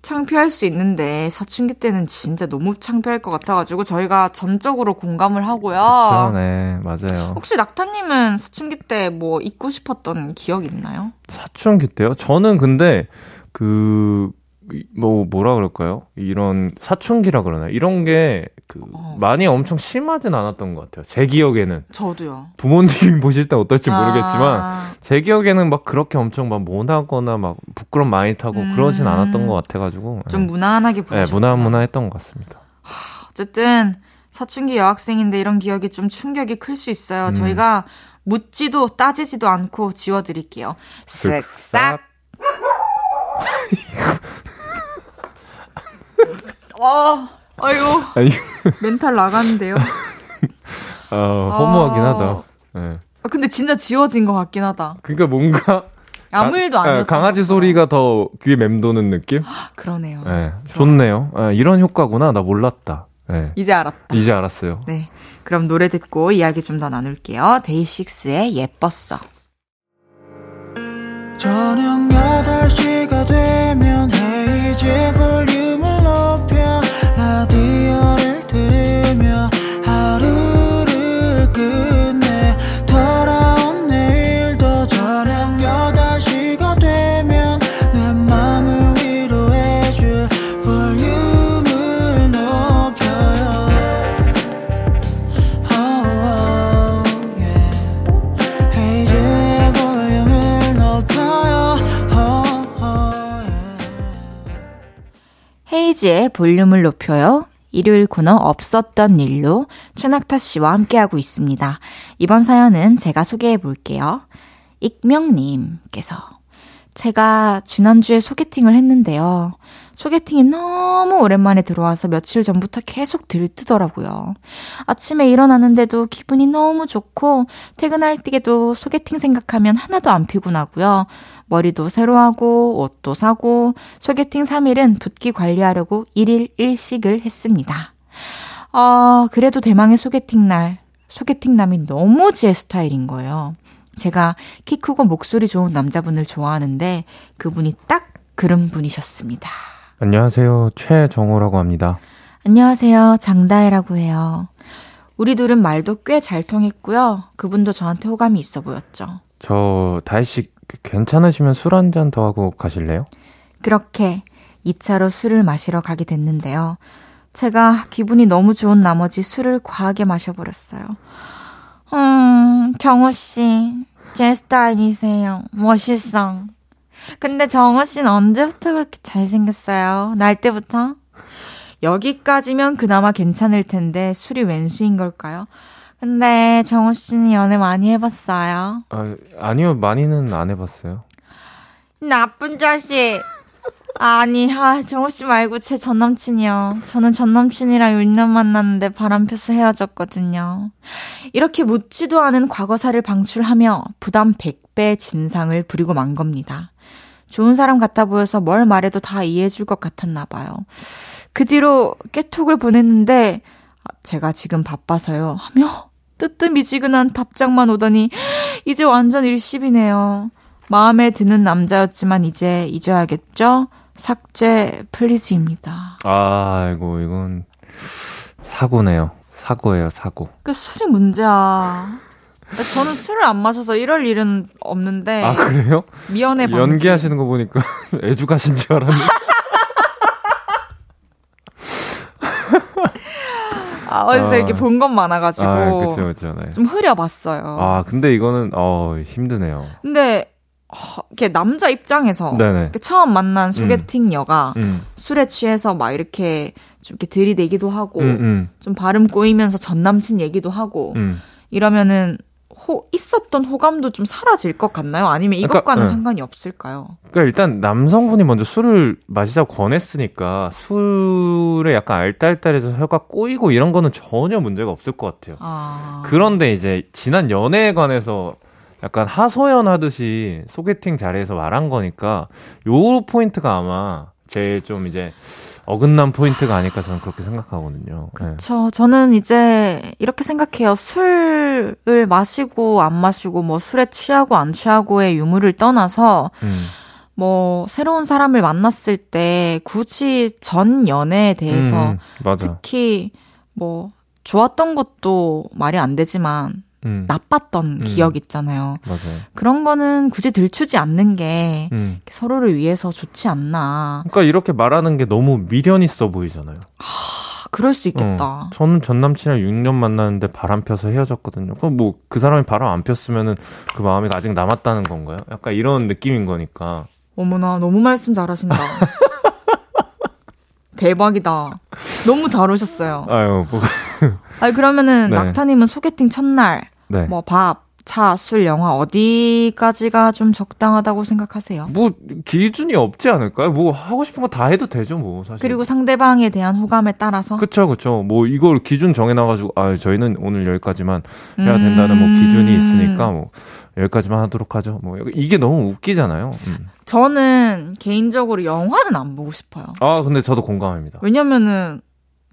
창피할 수 있는데 사춘기 때는 진짜 너무 창피할 것 같아가지고 저희가 전적으로 공감을 하고요. 그쵸, 네, 맞아요. 혹시 낙타님은 사춘기 때 뭐 잊고 싶었던 기억 있나요? 사춘기 때요? 저는 근데 그, 뭐, 뭐라 그럴까요? 이런 사춘기라 그러나? 이런 게, 그, 어, 많이 엄청 심하진 않았던 것 같아요. 제 기억에는. 저도요. 부모님이 보실 때 어떨지 모르겠지만, 아, 제 기억에는 막 그렇게 엄청 막 모나거나 막 부끄럼 많이 타고 음. 그러진 않았던 것 같아가지고. 좀 예. 무난하게 네, 보내셨구나. 무난무난했던 것 같습니다. 어쨌든 사춘기 여학생인데 이런 기억이 좀 충격이 클 수 있어요. 음. 저희가 묻지도 따지지도 않고 지워드릴게요. 쓱싹. 와, 아유, 아니, 멘탈 나갔는데요. 어, 허무하긴 아. 하다. 예. 아, 근데 진짜 지워진 것 같긴 하다. 그러니까 뭔가. 아무 일도 가- 예, 아니었던 강아지. 소리가 더 귀에 맴도는 느낌? 그러네요. 예, 좋네요. 예, 이런 효과구나. 나 몰랐다. 예, 이제 알았다. 이제 알았어요. 네. 그럼 노래 듣고 이야기 좀 더 나눌게요. 데이식스의 예뻤어. 저녁 8시가 되면 헤이즈 볼 볼륨을 높여요. 일요일 코너 없었던 일로 최낙타 씨와 함께하고 있습니다. 이번 사연은 제가 소개해 볼게요. 익명님께서 제가 지난주에 소개팅을 했는데요. 소개팅이 너무 오랜만에 들어와서 며칠 전부터 계속 들뜨더라고요. 아침에 일어나는데도 기분이 너무 좋고 퇴근할 때도 소개팅 생각하면 하나도 안 피곤하고요. 머리도 새로 하고 옷도 사고 소개팅 3일은 붓기 관리하려고 1일 1식을 했습니다. 아, 그래도 대망의 소개팅 날 소개팅 남이 너무 제 스타일인 거예요. 제가 키 크고 목소리 좋은 남자분을 좋아하는데 그분이 딱 그런 분이셨습니다. 안녕하세요. 최정호라고 합니다. 안녕하세요. 장다혜라고 해요. 우리 둘은 말도 꽤 잘 통했고요. 그분도 저한테 호감이 있어 보였죠. 저 다혜 씨 괜찮으시면 술 한 잔 더 하고 가실래요? 그렇게 2차로 술을 마시러 가게 됐는데요. 제가 기분이 너무 좋은 나머지 술을 과하게 마셔버렸어요. 음, 경호 씨, 제 스타일이세요. 멋있어. 근데 정호씨는 언제부터 그렇게 잘생겼어요? 날 때부터? 여기까지면 그나마 괜찮을 텐데 술이 웬수인 걸까요? 근데 정호씨는 연애 많이 해봤어요. 아, 아니요. 많이는 안 해봤어요. 나쁜 자식. 아니, 아, 정우 씨 말고 제 전 남친이요. 저는 전 남친이랑 6년 만났는데 바람 펴서 헤어졌거든요. 이렇게 묻지도 않은 과거사를 방출하며 부담 100배 진상을 부리고 만 겁니다. 좋은 사람 같아 보여서 뭘 말해도 다 이해해줄 것 같았나 봐요. 그 뒤로 깨톡을 보냈는데 아, 제가 지금 바빠서요 하며 뜨뜻미지근한 답장만 오더니 이제 완전 일십이네요. 마음에 드는 남자였지만 이제 잊어야겠죠? 삭제 플리즈입니다. 아이고, 이건 사고네요. 사고예요, 사고. 그 술이 문제야. 저는 술을 안 마셔서 이럴 일은 없는데 아, 그래요? 미연의 방지. 연기하시는 거 보니까 애주가신 줄 알았는데. 아, 어디서 아. 이렇게 본것 많아가지고 아, 그쵸, 그쵸. 네. 좀 흐려봤어요. 아, 근데 이거는, 어, 힘드네요. 근데 어, 이렇게 남자 입장에서 네네. 이렇게 처음 만난 소개팅 여가 음, 술에 취해서 막 이렇게 좀 이렇게 들이대기도 하고 음, 음, 좀 발음 꼬이면서 전 남친 얘기도 하고 음. 이러면은 호, 있었던 호감도 좀 사라질 것 같나요? 아니면 이것과는 그러니까, 네. 상관이 없을까요? 그러니까 일단 남성분이 먼저 술을 마시자고 권했으니까 술에 약간 알딸딸해서 혀가 꼬이고 이런 거는 전혀 문제가 없을 것 같아요. 아. 그런데 이제 지난 연애에 관해서 약간 하소연 하듯이 소개팅 자리에서 말한 거니까 요 포인트가 아마 제일 좀 이제 어긋난 포인트가 아닐까 저는 그렇게 생각하거든요. 네. 저, 저는 이제 이렇게 생각해요. 술을 마시고 안 마시고 뭐 술에 취하고 안 취하고의 유무를 떠나서 음. 뭐 새로운 사람을 만났을 때 굳이 전 연애에 대해서 음, 맞아. 특히 뭐 좋았던 것도 말이 안 되지만 음, 나빴던 음. 기억 있잖아요. 맞아요. 그런 거는 굳이 들추지 않는 게 음. 서로를 위해서 좋지 않나. 그러니까 이렇게 말하는 게 너무 미련 있어 보이잖아요. 아, 그럴 수 있겠다. 어, 저는 전 남친이랑 6년 만났는데 바람 펴서 헤어졌거든요. 그럼 뭐 그 사람이 바람 안 폈으면은 그 마음이 아직 남았다는 건가요? 약간 이런 느낌인 거니까. 어머나 너무 말씀 잘하신다. 대박이다. 너무 잘 오셨어요. 아유, 뭐, 아니 그러면은 네. 낙타님은 소개팅 첫날 네. 뭐 밥, 차, 술, 영화 어디까지가 좀 적당하다고 생각하세요? 뭐 기준이 없지 않을까요? 뭐 하고 싶은 거 다 해도 되죠, 뭐 사실. 그리고 상대방에 대한 호감에 따라서 그쵸, 그쵸. 뭐 이걸 기준 정해놔가지고 아 저희는 오늘 여기까지만 해야 된다는 뭐 기준이 있으니까 뭐 여기까지만 하도록 하죠. 뭐 이게 너무 웃기잖아요. 음. 저는 개인적으로 영화는 안 보고 싶어요. 아 근데 저도 공감합니다. 왜냐면은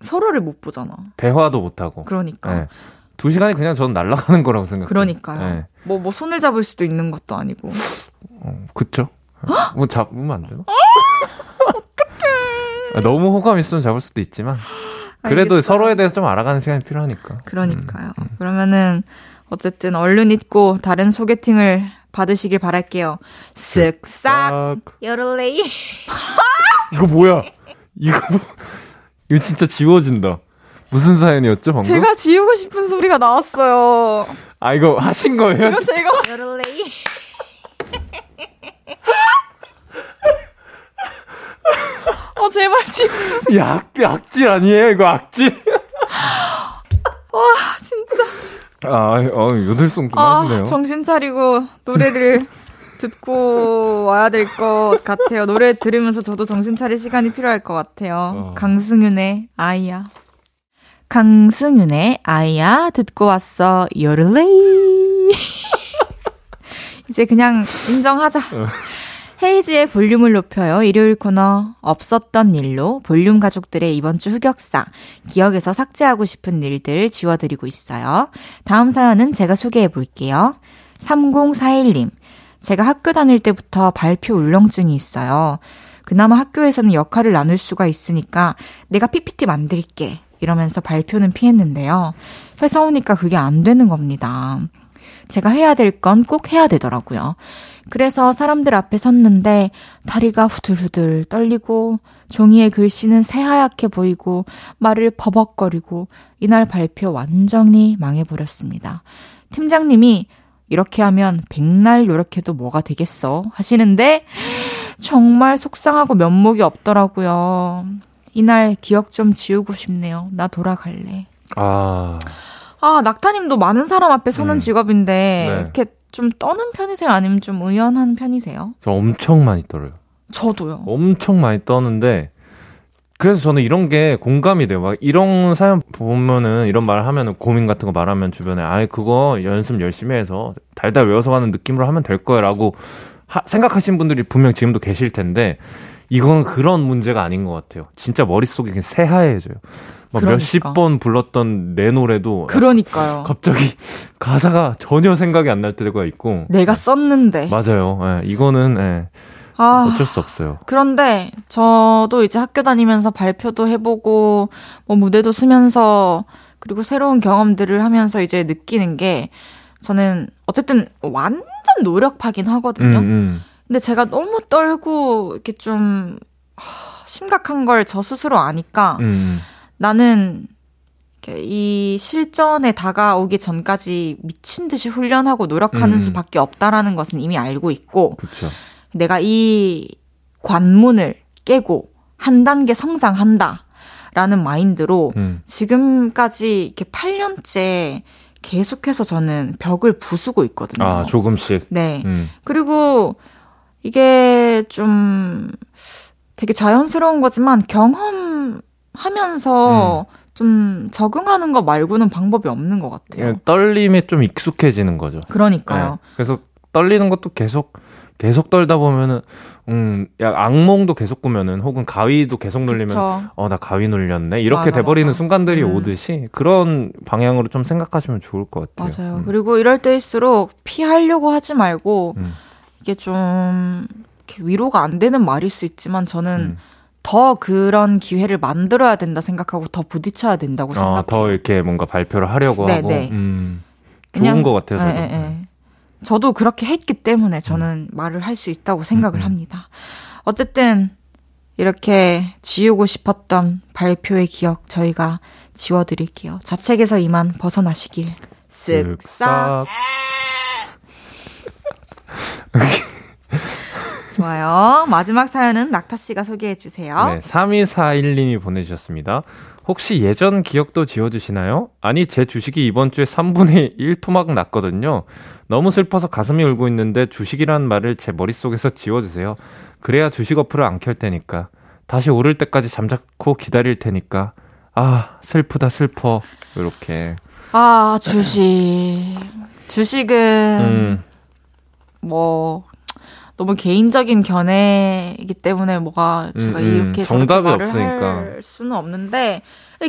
서로를 못 보잖아. 대화도 못 하고. 그러니까. 네. 두 시간이 그냥 저는 날아가는 거라고 생각해요. 그러니까요. 네. 뭐, 뭐 손을 잡을 수도 있는 것도 아니고. 어, 그쵸? 뭐 잡으면 안 되나? 아, 너무 호감 있으면 잡을 수도 있지만 그래도 알겠어요. 서로에 대해서 좀 알아가는 시간이 필요하니까. 그러니까요. 음, 그러면은 어쨌든 얼른 잊고 다른 소개팅을 받으시길 바랄게요. 쓱싹 아, 여를레이. 이거 뭐야? 이거 뭐- 이거 진짜 지워진다. 무슨 사연이었죠 방금? 제가 지우고 싶은 소리가 나왔어요. 아 이거 하신 거예요? 이거 제가. 어 제발 지우세요. 약 악질 아니에요? 이거 악질? 와 진짜. 아, 어, 요들송 좀 아 하시네요. 정신 차리고 노래를 듣고 와야 될 것 같아요. 노래 들으면서 저도 정신 차릴 시간이 필요할 것 같아요. 어. 강승윤의 아이야. 강승윤의 아이야 듣고 왔어. 요를레이. 이제 그냥 인정하자. 헤이지의 볼륨을 높여요. 일요일 코너 없었던 일로 볼륨 가족들의 이번 주 흑역사 기억에서 삭제하고 싶은 일들 지워드리고 있어요. 다음 사연은 제가 소개해 볼게요. 3041님. 제가 학교 다닐 때부터 발표 울렁증이 있어요. 그나마 학교에서는 역할을 나눌 수가 있으니까 내가 PPT 만들게 이러면서 발표는 피했는데요. 회사 오니까 그게 안 되는 겁니다. 제가 해야 될 건 꼭 해야 되더라고요. 그래서 사람들 앞에 섰는데 다리가 후들후들 떨리고 종이에 글씨는 새하얗게 보이고 말을 버벅거리고 이날 발표 완전히 망해버렸습니다. 팀장님이 이렇게 하면 백날 노력해도 뭐가 되겠어 하시는데 정말 속상하고 면목이 없더라고요. 이날 기억 좀 지우고 싶네요. 나 돌아갈래. 아, 아, 낙타님도 많은 사람 앞에 서는 음. 직업인데 네. 이렇게 좀 떠는 편이세요? 아니면 좀 의연한 편이세요? 저 엄청 많이 떨어요. 저도요. 엄청 많이 떠는데 그래서 저는 이런 게 공감이 돼요. 막 이런 사연 보면은 이런 말 하면은 고민 같은 거 말하면 주변에 아이 그거 연습 열심히 해서 달달 외워서 가는 느낌으로 하면 될 거야라고 하- 생각하시는 분들이 분명 지금도 계실 텐데 이거는 그런 문제가 아닌 것 같아요. 진짜 머릿속이 그냥 새하얘져요. 막 그러니까. 몇십 번 불렀던 내 노래도 그러니까요. 갑자기 가사가 전혀 생각이 안 날 때가 있고 내가 썼는데. 맞아요. 예, 이거는 예, 아, 어쩔 수 없어요. 그런데 저도 이제 학교 다니면서 발표도 해보고 뭐 무대도 쓰면서 그리고 새로운 경험들을 하면서 이제 느끼는 게 저는 어쨌든 완전 노력파긴 하거든요. 음, 음. 근데 제가 너무 떨고 이렇게 좀 하, 심각한 걸 저 스스로 아니까 음, 나는 이렇게 이 실전에 다가오기 전까지 미친 듯이 훈련하고 노력하는 음. 수밖에 없다라는 것은 이미 알고 있고 그렇죠. 내가 이 관문을 깨고 한 단계 성장한다. 라는 마인드로 음. 지금까지 이렇게 8년째 계속해서 저는 벽을 부수고 있거든요. 아, 조금씩. 네. 음. 그리고 이게 좀 되게 자연스러운 거지만 경험하면서 좀 적응하는 거 말고는 방법이 없는 것 같아요. 예, 떨림에 좀 익숙해지는 거죠. 그러니까요. 예, 그래서 떨리는 것도 계속 계속 떨다 보면은 음, 야 악몽도 계속 꾸면은 혹은 가위도 계속 눌리면. 어 나 가위 눌렸네 이렇게 맞아, 돼버리는 맞아. 순간들이 음. 오듯이 그런 방향으로 좀 생각하시면 좋을 것 같아요. 맞아요. 음. 그리고 이럴 때일수록 피하려고 하지 말고 음. 이게 좀 위로가 안 되는 말일 수 있지만 저는 음. 더 그런 기회를 만들어야 된다 생각하고 더 부딪혀야 된다고 생각해요. 어, 더 이렇게 뭔가 발표를 하려고 네, 하고 네. 음, 좋은 그냥- 것 같아요. 저도. 예, 예, 예. 저도 그렇게 했기 때문에 저는 말을 할 수 있다고 생각을 음, 음. 합니다. 어쨌든 이렇게 지우고 싶었던 발표의 기억 저희가 지워드릴게요. 자책에서 이만 벗어나시길. 쓱싹. 쓱싹. 좋아요. 마지막 사연은 낙타 씨가 소개해 주세요. 네, 3241님이 보내주셨습니다. 혹시 예전 기억도 지워주시나요? 아니, 제 주식이 이번 주에 3분의 1 토막 났거든요. 너무 슬퍼서 가슴이 울고 있는데 주식이라는 말을 제 머릿속에서 지워주세요. 그래야 주식 어플을 안 켤 테니까. 다시 오를 때까지 잠자코 기다릴 테니까. 아, 슬프다, 슬퍼. 이렇게. 아, 주식. 주식은 음, 뭐 너무 개인적인 견해이기 때문에 뭐가 제가 음, 음. 이렇게 정답이 없으니까. 할 수는 없는데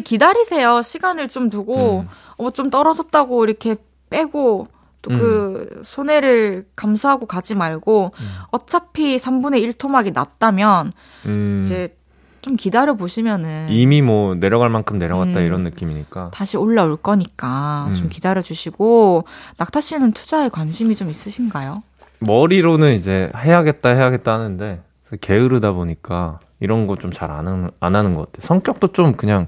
기다리세요. 시간을 좀 두고 음. 어, 좀 떨어졌다고 이렇게 빼고 또그 손해를 감수하고 가지 말고 음. 어차피 3분의 1 토막이 났다면 음, 이제 좀 기다려 보시면은 이미 뭐 내려갈 만큼 내려갔다 음. 이런 느낌이니까. 다시 올라올 거니까 음. 좀 기다려 주시고 낙타 씨는 투자에 관심이 좀 있으신가요? 머리로는 이제 해야겠다 해야겠다 하는데 게으르다 보니까 이런 거 좀 잘 안 하는, 안 하는 것 같아요. 성격도 좀 그냥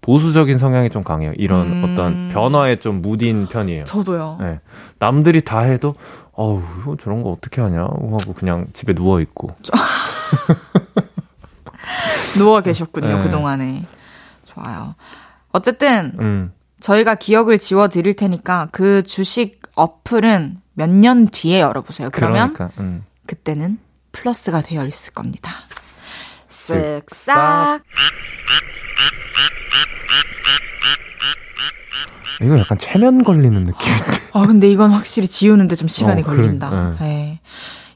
보수적인 성향이 좀 강해요. 이런 음. 어떤 변화에 좀 무딘 편이에요. 저도요. 네. 남들이 다 해도 어우 저런 거 어떻게 하냐 하고 그냥 집에 누워 있고. 누워 계셨군요, 네. 그 동안에. 좋아요. 어쨌든, 음. 저희가 기억을 지워 드릴 테니까 그 주식 어플은 몇 년 뒤에 열어보세요. 그러면 그러니까 음. 그때는 플러스가 되어 있을 겁니다. 쓱싹. 이거 약간 체면 걸리는 느낌인데. 아, 근데 이건 확실히 지우는데 좀 시간이 어, 그래, 걸린다. 네. 네.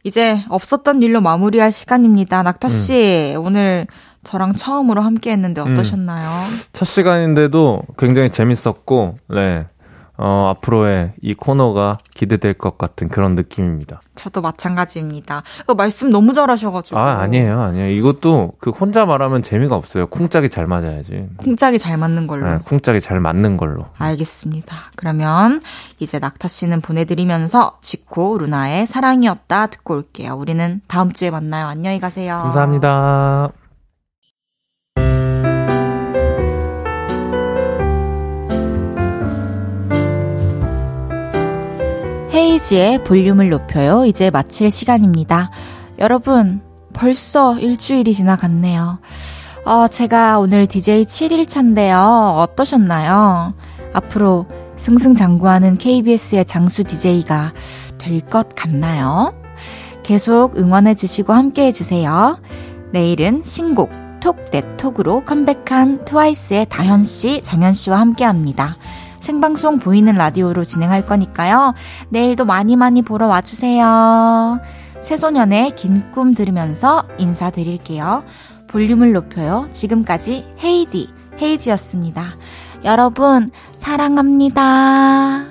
이제 없었던 일로 마무리할 시간입니다. 낙타씨, 오늘 저랑 처음으로 함께 했는데 어떠셨나요? 첫 시간인데도 굉장히 재밌었고, 네. 어, 앞으로의 이 코너가 기대될 것 같은 그런 느낌입니다. 저도 마찬가지입니다. 말씀 너무 잘하셔가지고. 아, 아니에요, 아니에요. 이것도 그 혼자 말하면 재미가 없어요. 쿵짝이 잘 맞아야지. 콩짝이 잘 맞는 걸로. 네, 쿵짝이 잘 맞는 걸로. 알겠습니다. 그러면 이제 낙타 씨는 보내드리면서 지코 루나의 사랑이었다 듣고 올게요. 우리는 다음 주에 만나요. 안녕히 가세요. 감사합니다. 헤이지의 볼륨을 높여요. 이제 마칠 시간입니다. 여러분, 벌써 일주일이 지나갔네요. 어, 제가 오늘 DJ 7일차인데요. 어떠셨나요? 앞으로 승승장구하는 KBS의 장수 DJ가 될 것 같나요? 계속 응원해주시고 함께해주세요. 내일은 신곡 톡 내 톡으로 컴백한 트와이스의 다현씨, 정현씨와 함께합니다. 생방송 보이는 라디오로 진행할 거니까요. 내일도 많이 많이 보러 와주세요. 새소년의 긴 꿈 들으면서 인사드릴게요. 볼륨을 높여요. 지금까지 헤이디, 헤이지였습니다. 여러분, 사랑합니다.